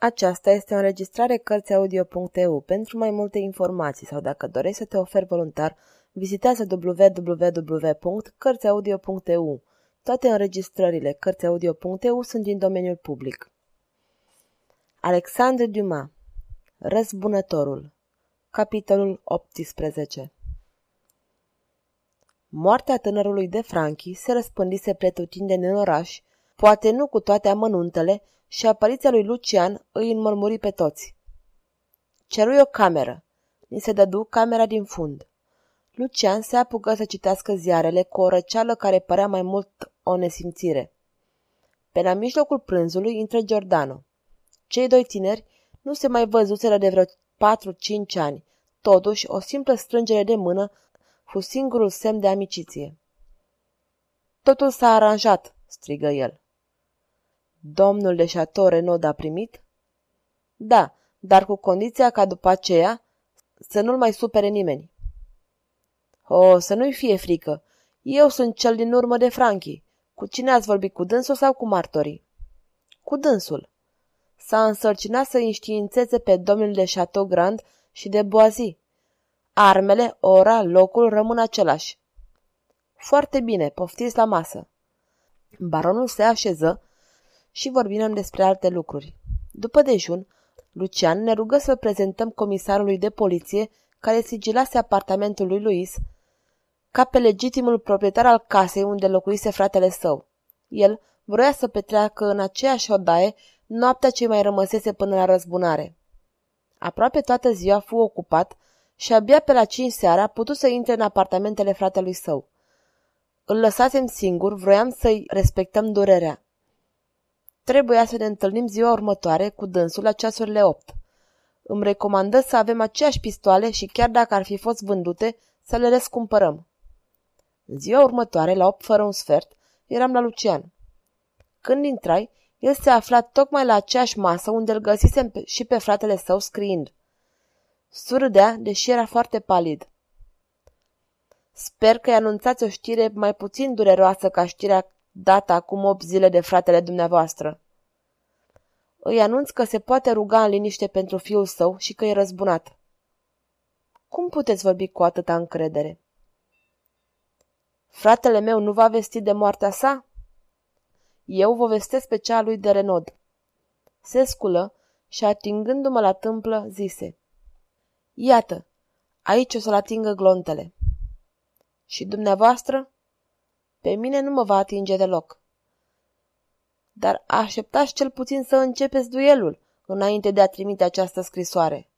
Aceasta este o înregistrare Cărțiaudio.eu. Pentru mai multe informații sau dacă dorești să te oferi voluntar, vizitează www.cărțiaudio.eu. Toate înregistrările Cărțiaudio.eu sunt din domeniul public. Alexandre Dumas Răzbunătorul Capitolul 18 Moartea tânărului de Franchi se răspândise pretutindeni în oraș, poate nu cu toate amănuntele, și apariția lui Lucian îi înmărmuri pe toți. Cerui o cameră. Ni se dădu camera din fund. Lucian se apucă să citească ziarele cu o răceală care părea mai mult o nesimțire. Pe la mijlocul prânzului intră Giordano. Cei doi tineri nu se mai văzuseră de vreo patru-cinci ani. Totuși, o simplă strângere de mână fu singurul semn de amiciție. Totul s-a aranjat, strigă el. Domnul de Chateau Renaud a primit? Da, dar cu condiția ca după aceea să nu-l mai supere nimeni. O, să nu-i fie frică. Eu sunt cel din urmă de Franchi. Cu cine ați vorbit, cu dânsul sau cu martorii? Cu dânsul. S-a însărcinat să înștiințeze pe domnul de Chateau Grand și de Boazi. Armele, ora, locul rămân același. Foarte bine, poftiți la masă. Baronul se așeză și vorbim despre alte lucruri. După dejun, Lucian ne rugă să prezentăm comisarului de poliție care sigilase apartamentul lui Luis ca pe legitimul proprietar al casei unde locuise fratele său. El vroia să petreacă în aceeași odaie noaptea ce mai rămăsese până la răzbunare. Aproape toată ziua fu ocupat și abia pe la cinci seara a putut să intre în apartamentele fratelui său. Îl lăsasem singur, vroiam să-i respectăm durerea. Trebuia să ne întâlnim ziua următoare cu dânsul la ceasurile opt. Îmi recomandă să avem aceeași pistoale și chiar dacă ar fi fost vândute, să le răscumpărăm. În ziua următoare, la opt fără un sfert, eram la Lucian. Când intrai, el se afla tocmai la aceeași masă unde îl găsisem și pe fratele său scriind. Surâdea, deși era foarte palid. Sper că-i anunțați o știre mai puțin dureroasă ca știrea dată acum opt zile de fratele dumneavoastră. Îi anunț că se poate ruga în liniște pentru fiul său și că e răzbunat. Cum puteți vorbi cu atâta încredere? Fratele meu nu va vesti de moartea sa? Eu vă vestesc pe cea lui de Renod. Se sculă și atingându-mă la tâmplă, zise. Iată, aici o să-l atingă glontele. Și dumneavoastră? Pe mine nu mă va atinge deloc. Dar așteptați cel puțin să începeți duelul înainte de a trimite această scrisoare.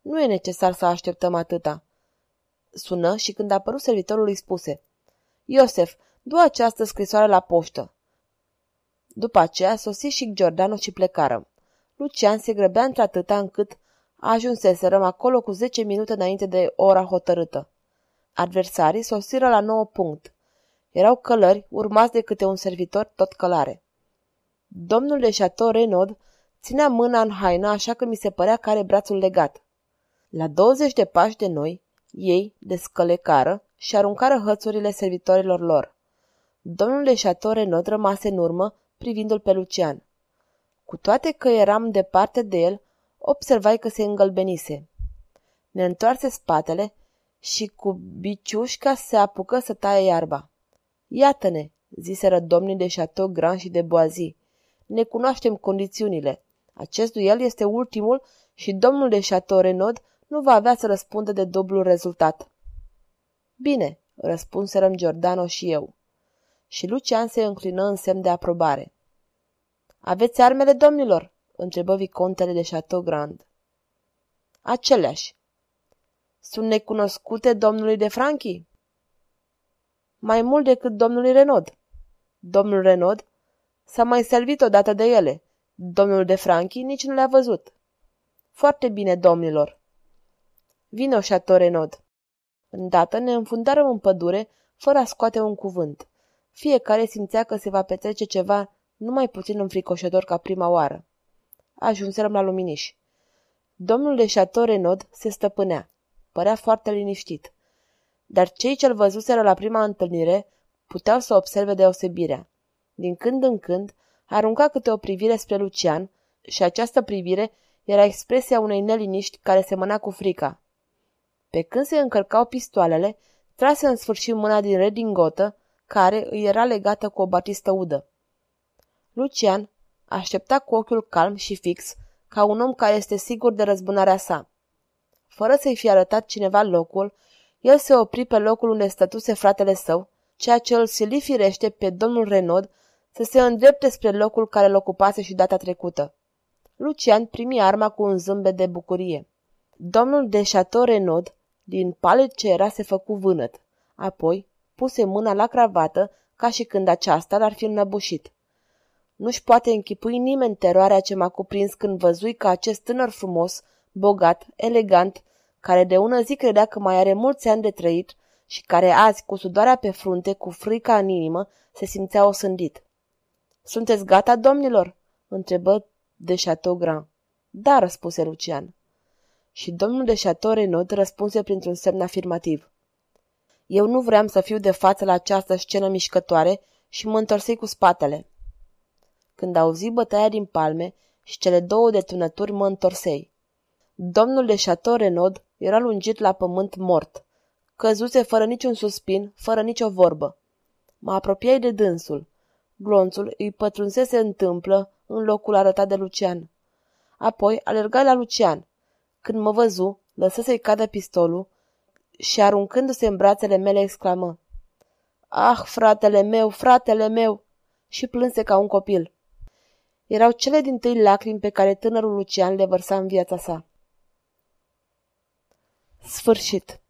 Nu e necesar să așteptăm atâta. Sună și când a apărut servitorul îi spuse Iosef, du această scrisoare la poștă. După aceea sosi și Giordano și plecară. Lucian se grăbea într-atâta încât ajunseserăm acolo cu zece minute înainte de ora hotărâtă. Adversarii sosiră la nouă punct. Erau călări, urmați de câte un servitor tot călare. Domnul de Chateau Renaud ținea mâna în haină, așa că mi se părea că are brațul legat. La 20 de pași de noi, ei descălecară și aruncară hățurile servitorilor lor. Domnul de Chateau Renaud rămase în urmă, privindu-l pe Lucian. Cu toate că eram departe de el, observai că se îngălbenise. Ne întoarse spatele și cu biciușca se apucă să taie iarba. Iată-ne, ziseră domnii de Chateau Grand și de Boazi. Ne cunoaștem condițiunile. Acest duel este ultimul și domnul de Chateau Renaud nu va avea să răspundă de dublu rezultat. Bine, răspunserăm Giordano și eu. Și Lucian se înclină în semn de aprobare. Aveți armele, domnilor? întrebă vicontele de Chateau Grand. Aceleași. Sunt necunoscute domnului de Franchi? Mai mult decât domnului Renaud. Domnul Renaud s-a mai servit odată de ele. Domnul de Franchi nici nu le-a văzut. Foarte bine, domnilor. Vino, Chateau Renaud. Îndată ne înfundarăm în pădure, fără a scoate un cuvânt. Fiecare simțea că se va petrece ceva numai puțin înfricoșător ca prima oară. Ajunserăm la luminiș. Domnul de Chateau Renaud se stăpânea. Părea foarte liniștit dar cei ce-l văzuseră la prima întâlnire puteau să observe deosebirea. Din când în când, arunca câte o privire spre Lucian și această privire era expresia unei neliniști care semăna cu frica. Pe când se încărcau pistoalele, trase în sfârșit mâna din redingotă, care îi era legată cu o batistă udă. Lucian aștepta cu ochiul calm și fix, ca un om care este sigur de răzbunarea sa. Fără să-i fi arătat cineva locul, el se opri pe locul unde stătuse fratele său, ceea ce îl sili firește pe domnul Renaud să se îndrepte spre locul care îl ocupase și data trecută. Lucian primi arma cu un zâmbet de bucurie. Domnul de Chateau Renaud, din palet ce era, se făcu vânăt. Apoi puse mâna la cravată, ca și când aceasta l-ar fi înnăbușit. Nu-și poate închipui nimeni teroarea ce m-a cuprins când văzui că acest tânăr frumos, bogat, elegant, care de ună zi credea că mai are mulți ani de trăit și care azi, cu sudoarea pe frunte, cu frica în inimă, se simțea osândit. Sunteți gata, domnilor?" întrebă de Chateaugrand. Da, răspuse Lucian. Și domnul de Chateau Renaud răspunse printr-un semn afirmativ. Eu nu vreau să fiu de față la această scenă mișcătoare și mă întorsei cu spatele. Când auzi bătaia din palme și cele două detunături, mă întorsei. Domnul de Chateau Renaud era lungit la pământ mort. Căzuse fără niciun suspin, fără nicio vorbă. Mă apropiai de dânsul. Glonțul îi pătrunsese în tâmplă în locul arătat de Lucian. Apoi alergai la Lucian. Când mă văzu, lăsă să-i cadă pistolul și aruncându-se în brațele mele exclamă Ah, fratele meu, fratele meu! și plânse ca un copil. Erau cele din tâi lacrimi pe care tânărul Lucian le vărsa în viața sa. Sfârșit